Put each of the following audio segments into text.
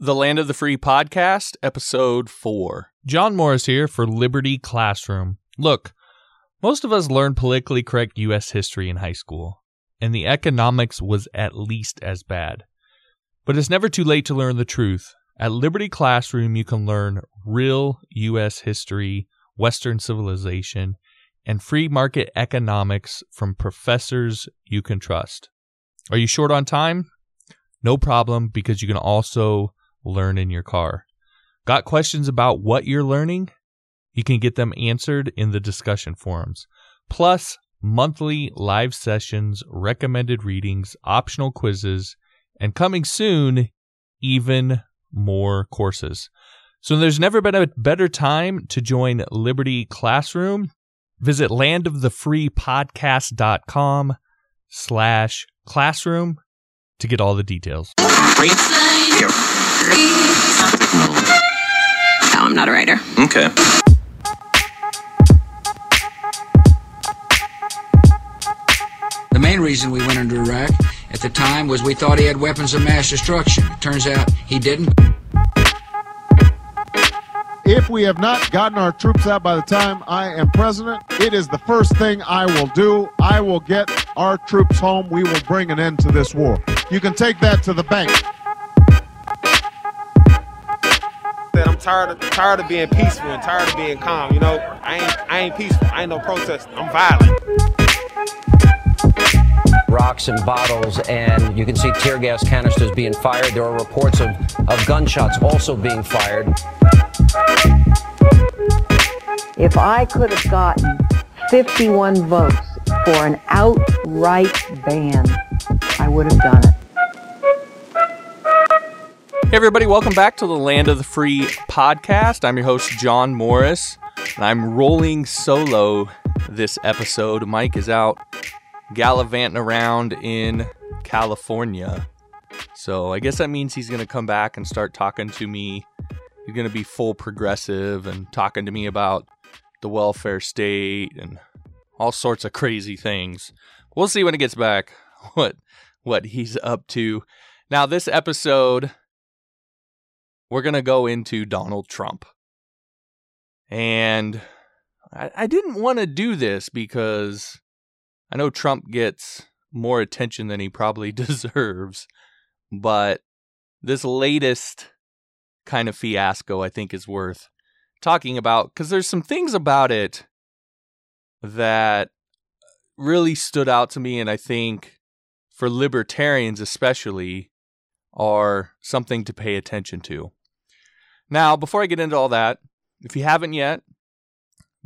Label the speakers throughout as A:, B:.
A: The Land of the Free podcast, episode four.
B: John Morris here for Liberty Classroom. Look, most of us learned politically correct U.S. history in high school, and the economics was at least as bad. But it's never too late to learn the truth. At Liberty Classroom, you can learn real U.S. history, Western civilization, and free market economics from professors you can trust. Are you short on time? No problem, because you can also learn in your car. Got questions about what you're learning? You can get them answered in the discussion forums. Plus, monthly live sessions, recommended readings, optional quizzes, and coming soon, even more courses. So there's never been a better time to join Liberty Classroom. Visit landofthefreepodcast.com slash classroom to get all the details.
C: No, I'm not a writer.
D: Okay.
E: The main reason we went into Iraq at the time was we thought he had weapons of mass destruction. It turns out he didn't.
F: If we have not gotten our troops out by the time I am president, it is the first thing I will do. I will get our troops home. We will bring an end to this war. You can take that to the bank.
G: Tired of tired of being peaceful and tired of being calm. You know, I ain't I ain't peaceful. I ain't no protest. I'm violent.
H: rocks and bottles, and you can see tear gas canisters being fired. There are reports of, of gunshots also being fired.
I: If I could have gotten 51 votes for an outright ban, I would have done it.
A: Hey, everybody, welcome back to the Land of the Free podcast. I'm your host, John Morris, and I'm rolling solo this episode. Mike is out gallivanting around in California. So I guess that means he's going to come back and start talking to me. He's going to be full progressive and talking to me about the welfare state and all sorts of crazy things. We'll see when he gets back what what he's up to. Now this episode we're going to go into Donald Trump. And I, I didn't want to do this because I know Trump gets more attention than he probably deserves. But this latest kind of fiasco, I think, is worth talking about because there's some things about it that really stood out to me. And I think for libertarians, especially, are something to pay attention to. Now, before I get into all that, if you haven't yet,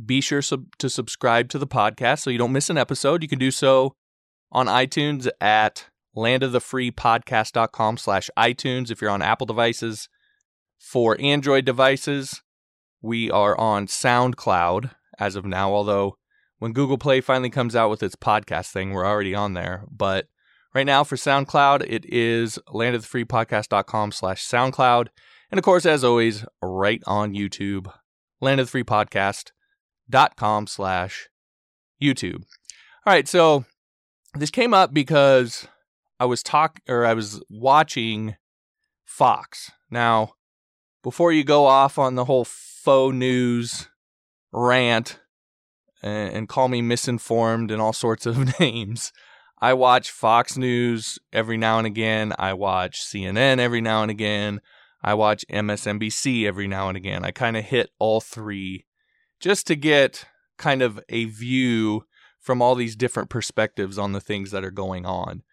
A: be sure sub- to subscribe to the podcast so you don't miss an episode. You can do so on iTunes at landofthefreepodcast.com slash iTunes if you're on Apple devices. For Android devices, we are on SoundCloud as of now, although when Google Play finally comes out with its podcast thing, we're already on there. But right now for SoundCloud, it is landofthefreepodcast.com slash SoundCloud. And of course, as always, right on YouTube, landofthefreepodcast.com slash YouTube. All right, so this came up because I was talk or I was watching Fox. Now, before you go off on the whole faux news rant and, and call me misinformed and all sorts of names, I watch Fox News every now and again. I watch CNN every now and again. I watch MSNBC every now and again. I kind of hit all three just to get kind of a view from all these different perspectives on the things that are going on.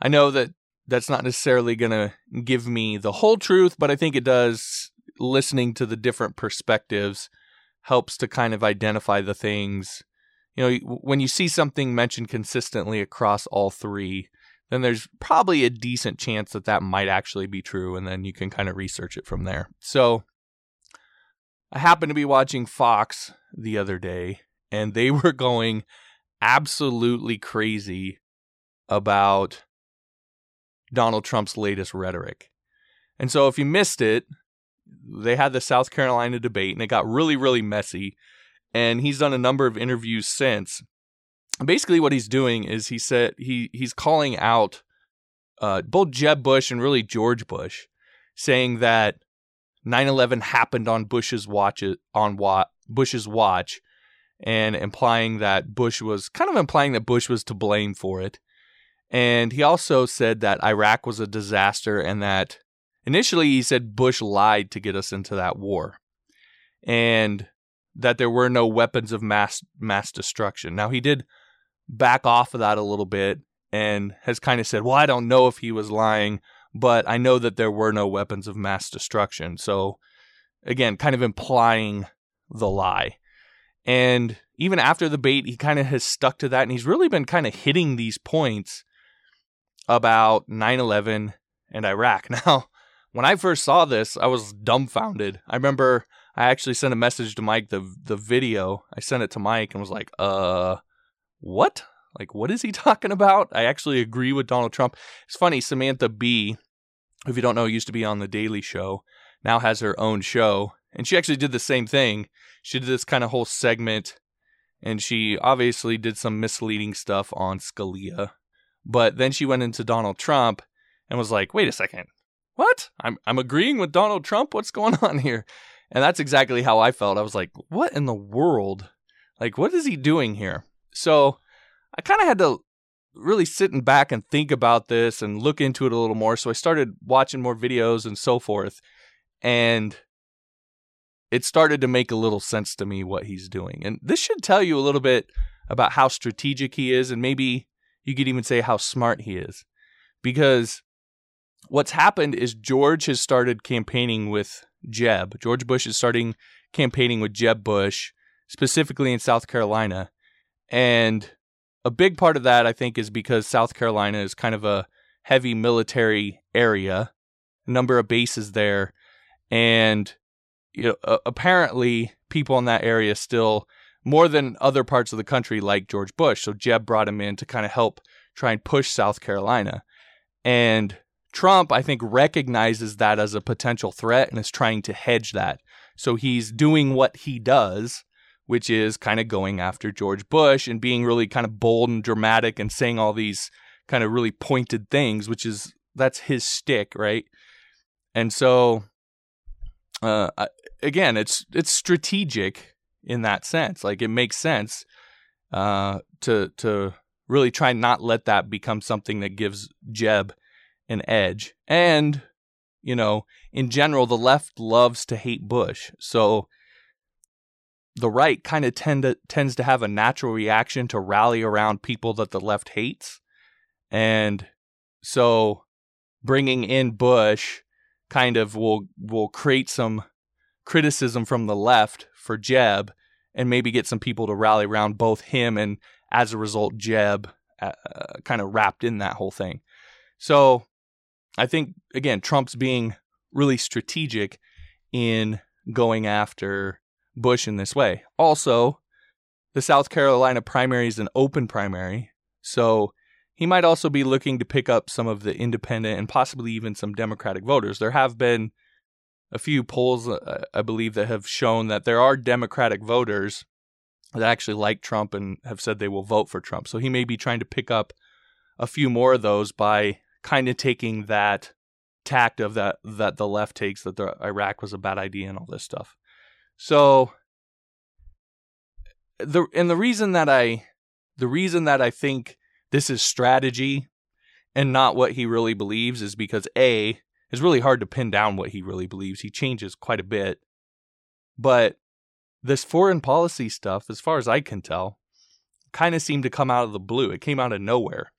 A: I know that that's not necessarily going to give me the whole truth, but I think it does. Listening to the different perspectives helps to kind of identify the things. You know, when you see something mentioned consistently across all three, then there's probably a decent chance that that might actually be true, and then you can kind of research it from there. So, I happened to be watching Fox the other day, and they were going absolutely crazy about Donald Trump's latest rhetoric. And so, if you missed it, they had the South Carolina debate, and it got really, really messy. And he's done a number of interviews since basically what he's doing is he said he he's calling out uh, both Jeb Bush and really George Bush, saying that 9/11 happened on Bush's watch on wa- Bush's watch and implying that Bush was kind of implying that Bush was to blame for it. And he also said that Iraq was a disaster and that initially he said Bush lied to get us into that war. And that there were no weapons of mass mass destruction. Now he did back off of that a little bit and has kind of said, "Well, I don't know if he was lying, but I know that there were no weapons of mass destruction." So again, kind of implying the lie. And even after the bait, he kind of has stuck to that and he's really been kind of hitting these points about 9/11 and Iraq. Now, when I first saw this, I was dumbfounded. I remember I actually sent a message to Mike the the video. I sent it to Mike and was like, "Uh, what? Like what is he talking about?" I actually agree with Donald Trump. It's funny, Samantha Bee, if you don't know, used to be on the Daily Show, now has her own show, and she actually did the same thing. She did this kind of whole segment and she obviously did some misleading stuff on Scalia. But then she went into Donald Trump and was like, "Wait a second. What? I'm I'm agreeing with Donald Trump. What's going on here?" And that's exactly how I felt. I was like, what in the world? Like, what is he doing here? So I kind of had to really sit and back and think about this and look into it a little more. So I started watching more videos and so forth. And it started to make a little sense to me what he's doing. And this should tell you a little bit about how strategic he is. And maybe you could even say how smart he is. Because what's happened is George has started campaigning with Jeb. George Bush is starting campaigning with Jeb Bush, specifically in South Carolina. And a big part of that, I think, is because South Carolina is kind of a heavy military area, a number of bases there. And you know, uh, apparently, people in that area still, more than other parts of the country, like George Bush. So Jeb brought him in to kind of help try and push South Carolina. And Trump, I think, recognizes that as a potential threat and is trying to hedge that. So he's doing what he does, which is kind of going after George Bush and being really kind of bold and dramatic and saying all these kind of really pointed things, which is that's his stick, right? And so, uh, again, it's it's strategic in that sense. Like it makes sense uh, to to really try not let that become something that gives Jeb an edge. And, you know, in general, the left loves to hate Bush. So the right kind of tend to, tends to have a natural reaction to rally around people that the left hates. And so bringing in Bush kind of will will create some criticism from the left for Jeb and maybe get some people to rally around both him and as a result Jeb uh, kind of wrapped in that whole thing. So I think again Trump's being really strategic in going after Bush in this way. Also, the South Carolina primary is an open primary, so he might also be looking to pick up some of the independent and possibly even some Democratic voters. There have been a few polls, uh, I believe, that have shown that there are Democratic voters that actually like Trump and have said they will vote for Trump. So he may be trying to pick up a few more of those by kind of taking that tact of that that the left takes that the Iraq was a bad idea and all this stuff. So the and the reason that I the reason that I think this is strategy and not what he really believes is because a it's really hard to pin down what he really believes. He changes quite a bit. But this foreign policy stuff, as far as I can tell, kind of seemed to come out of the blue. It came out of nowhere.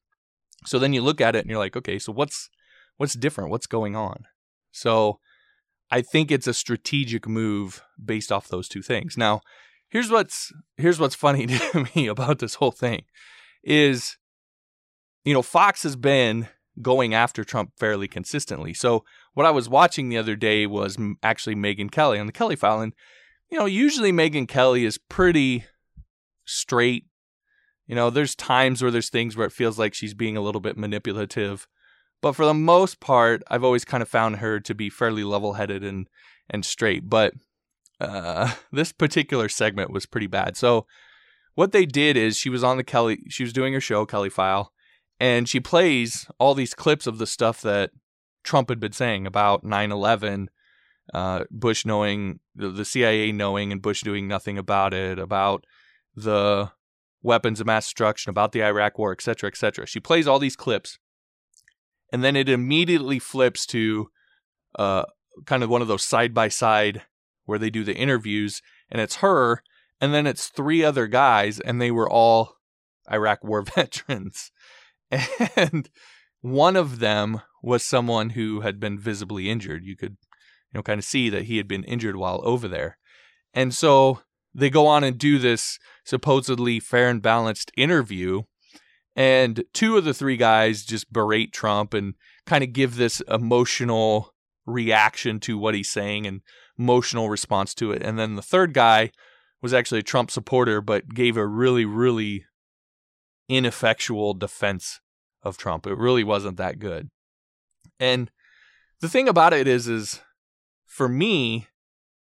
A: So then you look at it and you're like, okay, so what's what's different? What's going on? So I think it's a strategic move based off those two things. Now, here's what's here's what's funny to me about this whole thing is you know, Fox has been going after Trump fairly consistently. So what I was watching the other day was actually Megyn Kelly on the Kelly file and you know, usually Megyn Kelly is pretty straight you know, there's times where there's things where it feels like she's being a little bit manipulative. But for the most part, I've always kind of found her to be fairly level headed and, and straight. But uh, this particular segment was pretty bad. So what they did is she was on the Kelly, she was doing her show, Kelly File, and she plays all these clips of the stuff that Trump had been saying about 9 11, uh, Bush knowing, the CIA knowing, and Bush doing nothing about it, about the weapons of mass destruction, about the Iraq war, etc., etc. She plays all these clips, and then it immediately flips to uh, kind of one of those side by side where they do the interviews, and it's her, and then it's three other guys, and they were all Iraq war veterans. And one of them was someone who had been visibly injured. You could, you know, kind of see that he had been injured while over there. And so they go on and do this supposedly fair and balanced interview. And two of the three guys just berate Trump and kind of give this emotional reaction to what he's saying and emotional response to it. And then the third guy was actually a Trump supporter, but gave a really, really ineffectual defense of Trump. It really wasn't that good. And the thing about it is, is for me,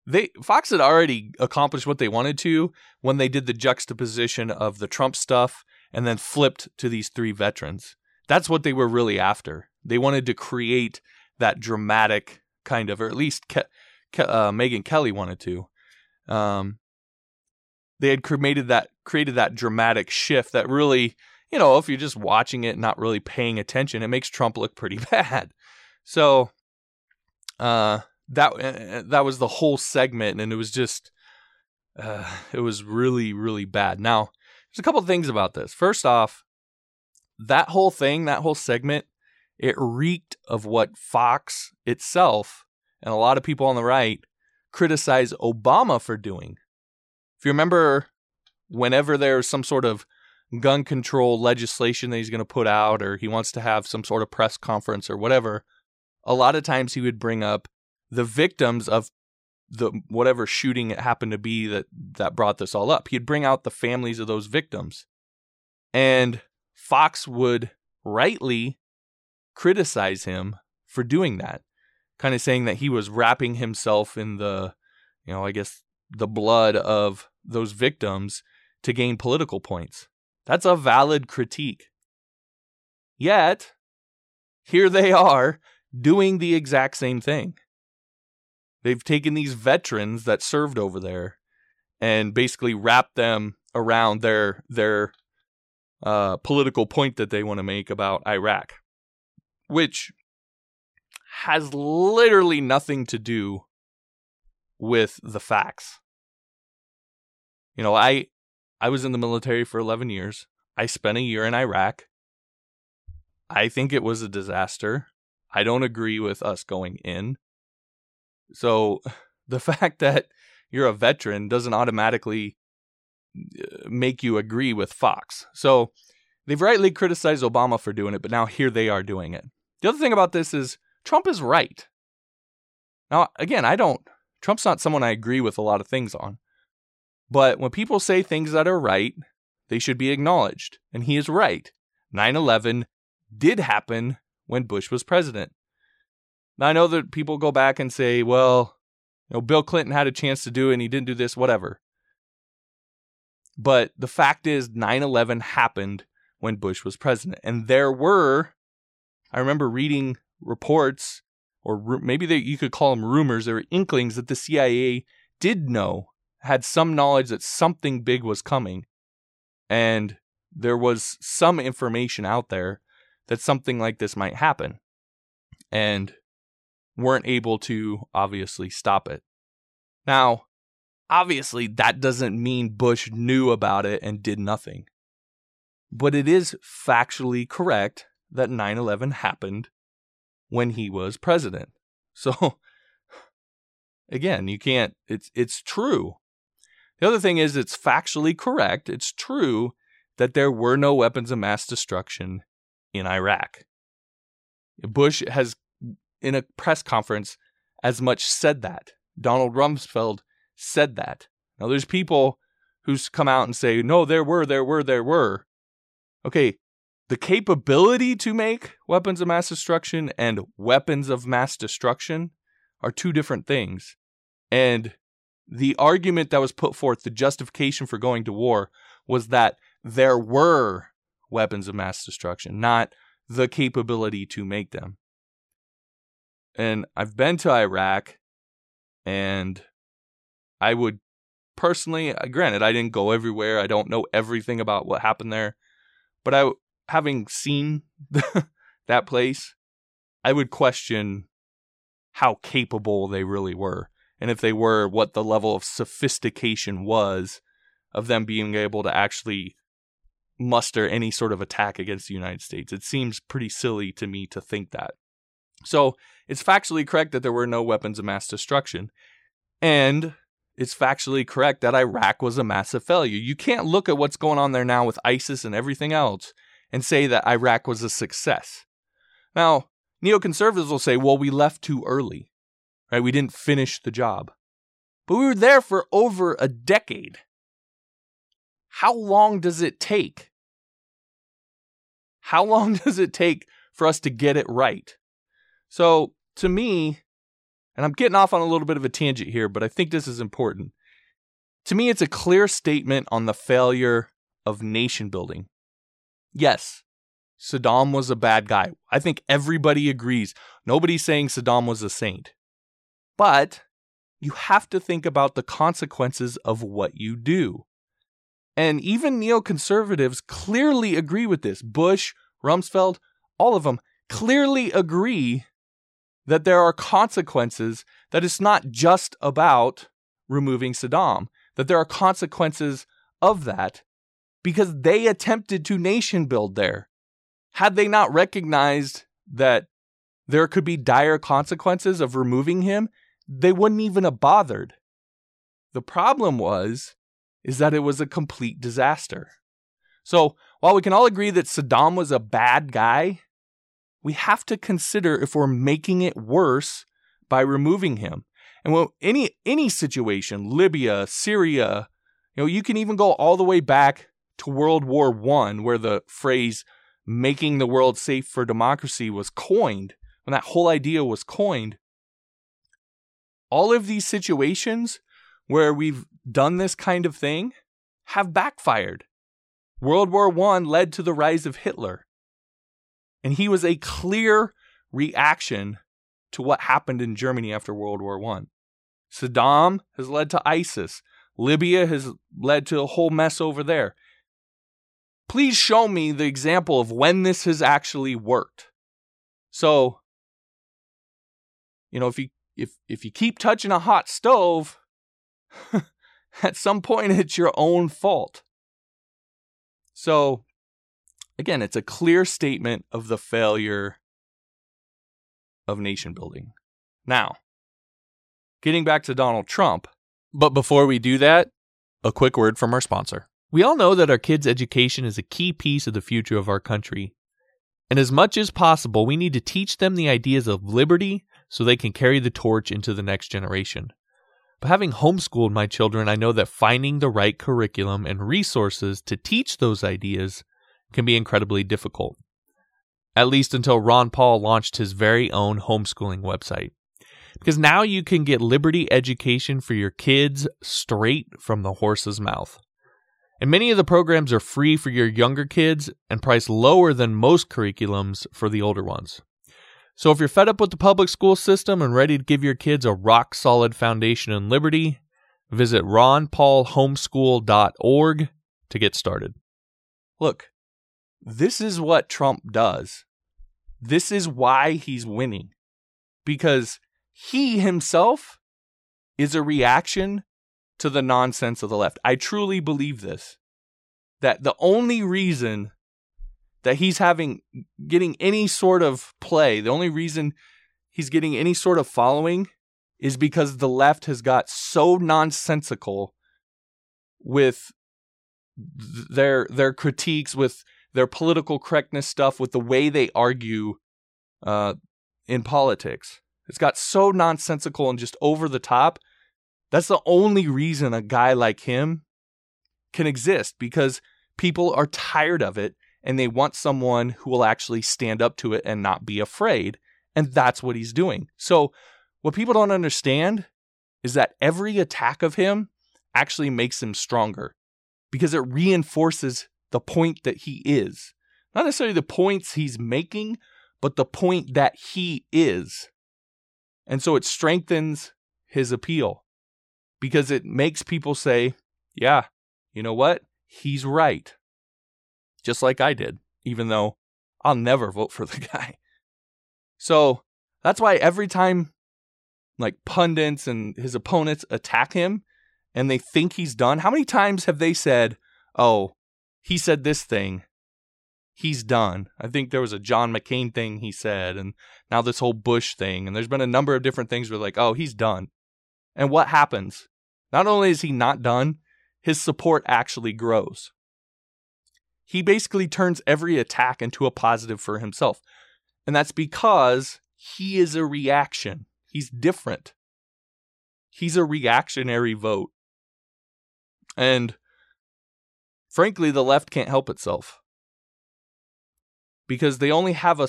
A: they Fox had already accomplished what they wanted to when they did the juxtaposition of the Trump stuff and then flipped to these three veterans. That's what they were really after. They wanted to create that dramatic kind of, or at least Ke- Ke- uh, Megyn Kelly wanted to. Um, they had created that created that dramatic shift that really, you know, if you're just watching it, not really paying attention, it makes Trump look pretty bad. So, uh, that uh, that was the whole segment, and it was just, uh, it was really really bad. Now, there's a couple of things about this. First off, that whole thing, that whole segment, it reeked of what Fox itself and a lot of people on the right criticize Obama for doing. If you remember, whenever there's some sort of gun control legislation that he's going to put out, or he wants to have some sort of press conference or whatever, a lot of times he would bring up the victims of the whatever shooting it happened to be that that brought this all up. He'd bring out the families of those victims. And Fox would rightly criticize him for doing that, kind of saying that he was wrapping himself in the, you know, I guess the blood of those victims to gain political points. That's a valid critique. Yet, here they are doing the exact same thing. They've taken these veterans that served over there and basically wrapped them around their their uh, political point that they want to make about Iraq, which has literally nothing to do with the facts. You know, I I was in the military for 11 years. I spent a year in Iraq. I think it was a disaster. I don't agree with us going in. So the fact that you're a veteran doesn't automatically uh, make you agree with Fox. So they've rightly criticized Obama for doing it, but now here they are doing it. The other thing about this is Trump is right. Now, again, I don't, Trump's not someone I agree with a lot of things on. But when people say things that are right, they should be acknowledged. And he is right. 9 11 did happen when Bush was president. Now, I know that people go back and say, well, you know, Bill Clinton had a chance to do it and he didn't do this, whatever. But the fact is, 9 11 happened when Bush was president. And there were, I remember reading reports, or maybe they, you could call them rumors, there were inklings that the CIA did know, had some knowledge that something big was coming. And there was some information out there that something like this might happen. And weren't able to obviously stop it. Now, obviously, that doesn't mean Bush knew about it and did nothing. But it is factually correct that 9 11 happened when he was president. So, again, you can't, it's, it's true. The other thing is, it's factually correct. It's true that there were no weapons of mass destruction in Iraq. Bush has in a press conference as much said that. Donald Rumsfeld said that. Now there's people who's come out and say, no, there were, there were, there were. Okay, the capability to make weapons of mass destruction and weapons of mass destruction are two different things. And the argument that was put forth, the justification for going to war, was that there were weapons of mass destruction, not the capability to make them. And I've been to Iraq, and I would personally, uh, granted, I didn't go everywhere. I don't know everything about what happened there, but I, having seen that place, I would question how capable they really were, and if they were, what the level of sophistication was of them being able to actually muster any sort of attack against the United States. It seems pretty silly to me to think that. So it's factually correct that there were no weapons of mass destruction. And it's factually correct that Iraq was a massive failure. You can't look at what's going on there now with ISIS and everything else and say that Iraq was a success. Now, neoconservatives will say, well, we left too early, right? We didn't finish the job. But we were there for over a decade. How long does it take? How long does it take for us to get it right? So, to me, and I'm getting off on a little bit of a tangent here, but I think this is important. To me, it's a clear statement on the failure of nation building. Yes, Saddam was a bad guy. I think everybody agrees. Nobody's saying Saddam was a saint. But you have to think about the consequences of what you do. And even neoconservatives clearly agree with this. Bush, Rumsfeld, all of them clearly agree that there are consequences, that it's not just about removing Saddam, that there are consequences of that because they attempted to nation build there. Had they not recognized that there could be dire consequences of removing him, they wouldn't even have bothered. The problem was is that it was a complete disaster. So, while we can all agree that Saddam was a bad guy, we have to consider if we're making it worse by removing him. And well, any any situation, Libya, Syria, you know, you can even go all the way back to World War One, where the phrase "making the world safe for democracy" was coined. When that whole idea was coined, all of these situations where we've done this kind of thing have backfired. World War I led to the rise of Hitler. And he was a clear reaction to what happened in Germany after World War I. Saddam has led to ISIS. Libya has led to a whole mess over there. Please show me the example of when this has actually worked. So, you know, if you if if you keep touching a hot stove, at some point it's your own fault. So, again, it's a clear statement of the failure of nation building. Now, getting back to Donald Trump, but before we do that, a quick word from our sponsor. We all know that our kids' education is a key piece of the future of our country. And as much as possible, we need to teach them the ideas of liberty so they can carry the torch into the next generation. But having homeschooled my children, I know that finding the right curriculum and resources to teach those ideas can be incredibly difficult. At least until Ron Paul launched his very own homeschooling website. Because now you can get Liberty education for your kids straight from the horse's mouth. And many of the programs are free for your younger kids and priced lower than most curriculums for the older ones. So if you're fed up with the public school system and ready to give your kids a rock solid foundation in liberty, visit ronpaulhomeschool.org to get started. Look, this is what Trump does. This is why he's winning. Because he himself is a reaction to the nonsense of the left. I truly believe this. That the only reason that he's having getting any sort of play, the only reason he's getting any sort of following is because the left has got so nonsensical with their their critiques with their political correctness stuff with the way they argue uh, in politics. It's got so nonsensical and just over the top. That's the only reason a guy like him can exist because people are tired of it and they want someone who will actually stand up to it and not be afraid. And that's what he's doing. So, what people don't understand is that every attack of him actually makes him stronger because it reinforces the point that he is. Not necessarily the points he's making, but the point that he is. And so it strengthens his appeal because it makes people say, yeah, you know what? He's right. Just like I did, even though I'll never vote for the guy. So that's why every time like pundits and his opponents attack him and they think he's done, how many times have they said, oh, he said this thing, he's done? I think there was a John McCain thing he said, and now this whole Bush thing, and there's been a number of different things where like, oh, he's done. And what happens? Not only is he not done, his support actually grows. He basically turns every attack into a positive for himself. And that's because he is a reaction. He's different. He's a reactionary vote. And frankly, the left can't help itself. Because they only have a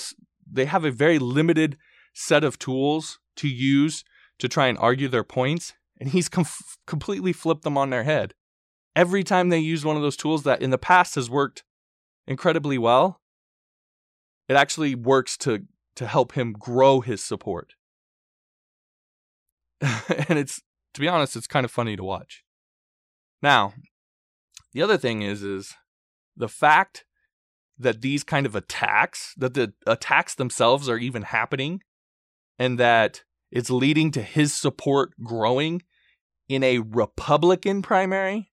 A: they have a very limited set of tools to use to try and argue their points, and he's com- completely flipped them on their head. Every time they use one of those tools that in the past has worked incredibly well, it actually works to to help him grow his support. and it's to be honest, it's kind of funny to watch. Now, the other thing is is the fact that these kind of attacks, that the attacks themselves are even happening and that it's leading to his support growing in a Republican primary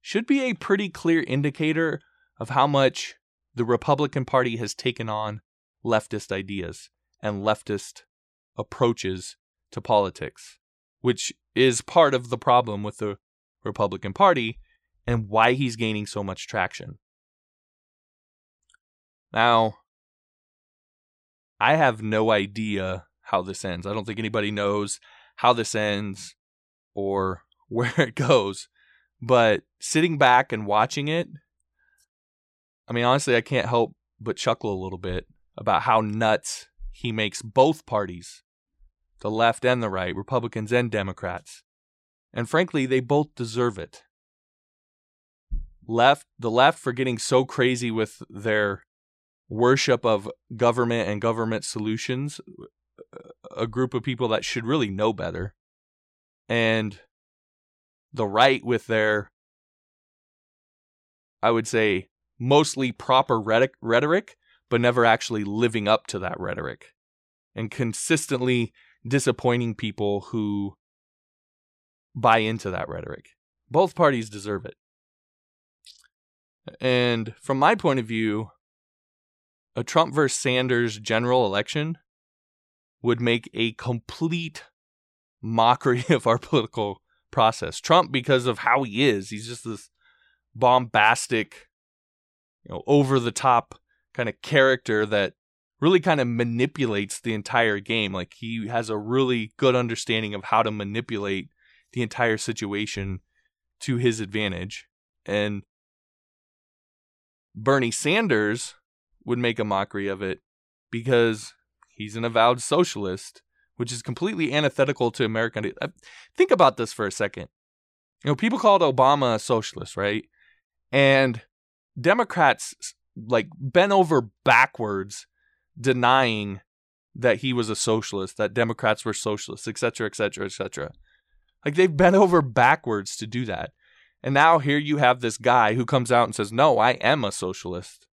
A: should be a pretty clear indicator of how much the Republican Party has taken on leftist ideas and leftist approaches to politics, which is part of the problem with the Republican Party and why he's gaining so much traction. Now, I have no idea how this ends. I don't think anybody knows how this ends or where it goes. But sitting back and watching it, I mean, honestly, I can't help but chuckle a little bit about how nuts he makes both parties, the left and the right, Republicans and Democrats. And frankly, they both deserve it. Left, the left for getting so crazy with their worship of government and government solutions, a group of people that should really know better. And the right with their, I would say, mostly proper rhetoric, but never actually living up to that rhetoric and consistently disappointing people who buy into that rhetoric. Both parties deserve it. And from my point of view, a Trump versus Sanders general election would make a complete mockery of our political process. Trump, because of how he is, he's just this bombastic, you know, over the top kind of character that really kind of manipulates the entire game. Like he has a really good understanding of how to manipulate the entire situation to his advantage. And Bernie Sanders would make a mockery of it because he's an avowed socialist, which is completely antithetical to American. Think about this for a second. You know, people called Obama a socialist, right? And Democrats like bent over backwards denying that he was a socialist, that Democrats were socialists, et cetera, et cetera, et cetera. Like they've bent over backwards to do that. And now here you have this guy who comes out and says, No, I am a socialist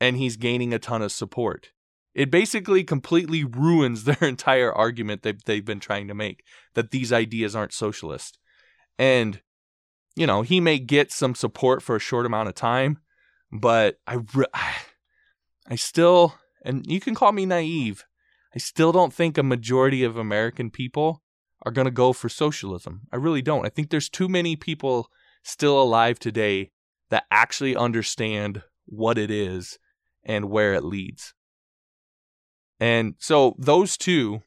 A: and he's gaining a ton of support. It basically completely ruins their entire argument that they've been trying to make that these ideas aren't socialist. And, you know, he may get some support for a short amount of time, but I, I still, and you can call me naive, I still don't think a majority of American people are going to go for socialism. I really don't. I think there's too many people still alive today that actually understand what it is and where it leads. And so those two,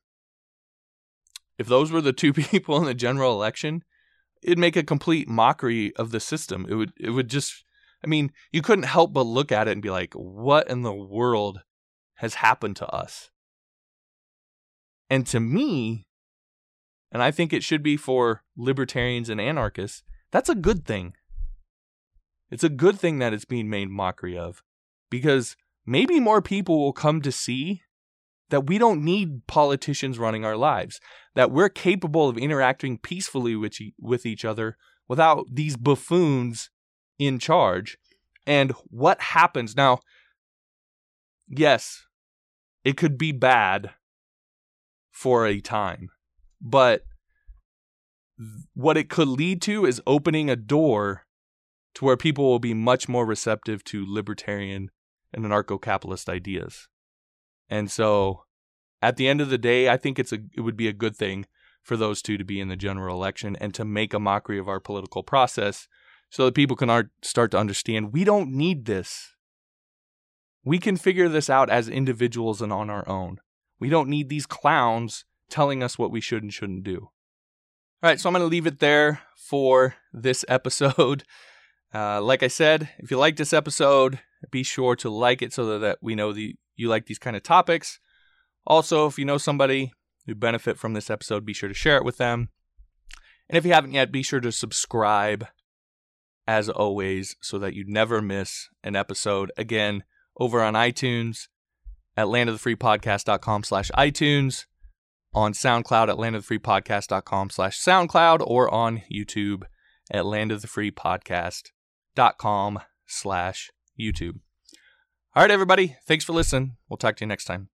A: if those were the two people in the general election, it'd make a complete mockery of the system. It would it would just I mean, you couldn't help but look at it and be like, what in the world has happened to us? And to me, and I think it should be for libertarians and anarchists, that's a good thing. It's a good thing that it's being made mockery of because maybe more people will come to see that we don't need politicians running our lives, that we're capable of interacting peacefully with, e- with each other without these buffoons in charge. And what happens now? Yes, it could be bad for a time, but what it could lead to is opening a door to where people will be much more receptive to libertarian and anarcho capitalist ideas. And so at the end of the day, I think it's a it would be a good thing for those two to be in the general election and to make a mockery of our political process so that people can art, start to understand we don't need this. We can figure this out as individuals and on our own. We don't need these clowns telling us what we should and shouldn't do. All right, so I'm going to leave it there for this episode. Uh, like I said, if you like this episode, be sure to like it so that we know the, you like these kind of topics. Also, if you know somebody who benefit from this episode, be sure to share it with them. And if you haven't yet, be sure to subscribe as always so that you never miss an episode. Again, over on iTunes at landofthefreepodcast.com slash iTunes, on SoundCloud at landofthefreepodcast.com slash SoundCloud, or on YouTube at landofthefreepodcast.com slash YouTube. All right, everybody. Thanks for listening. We'll talk to you next time.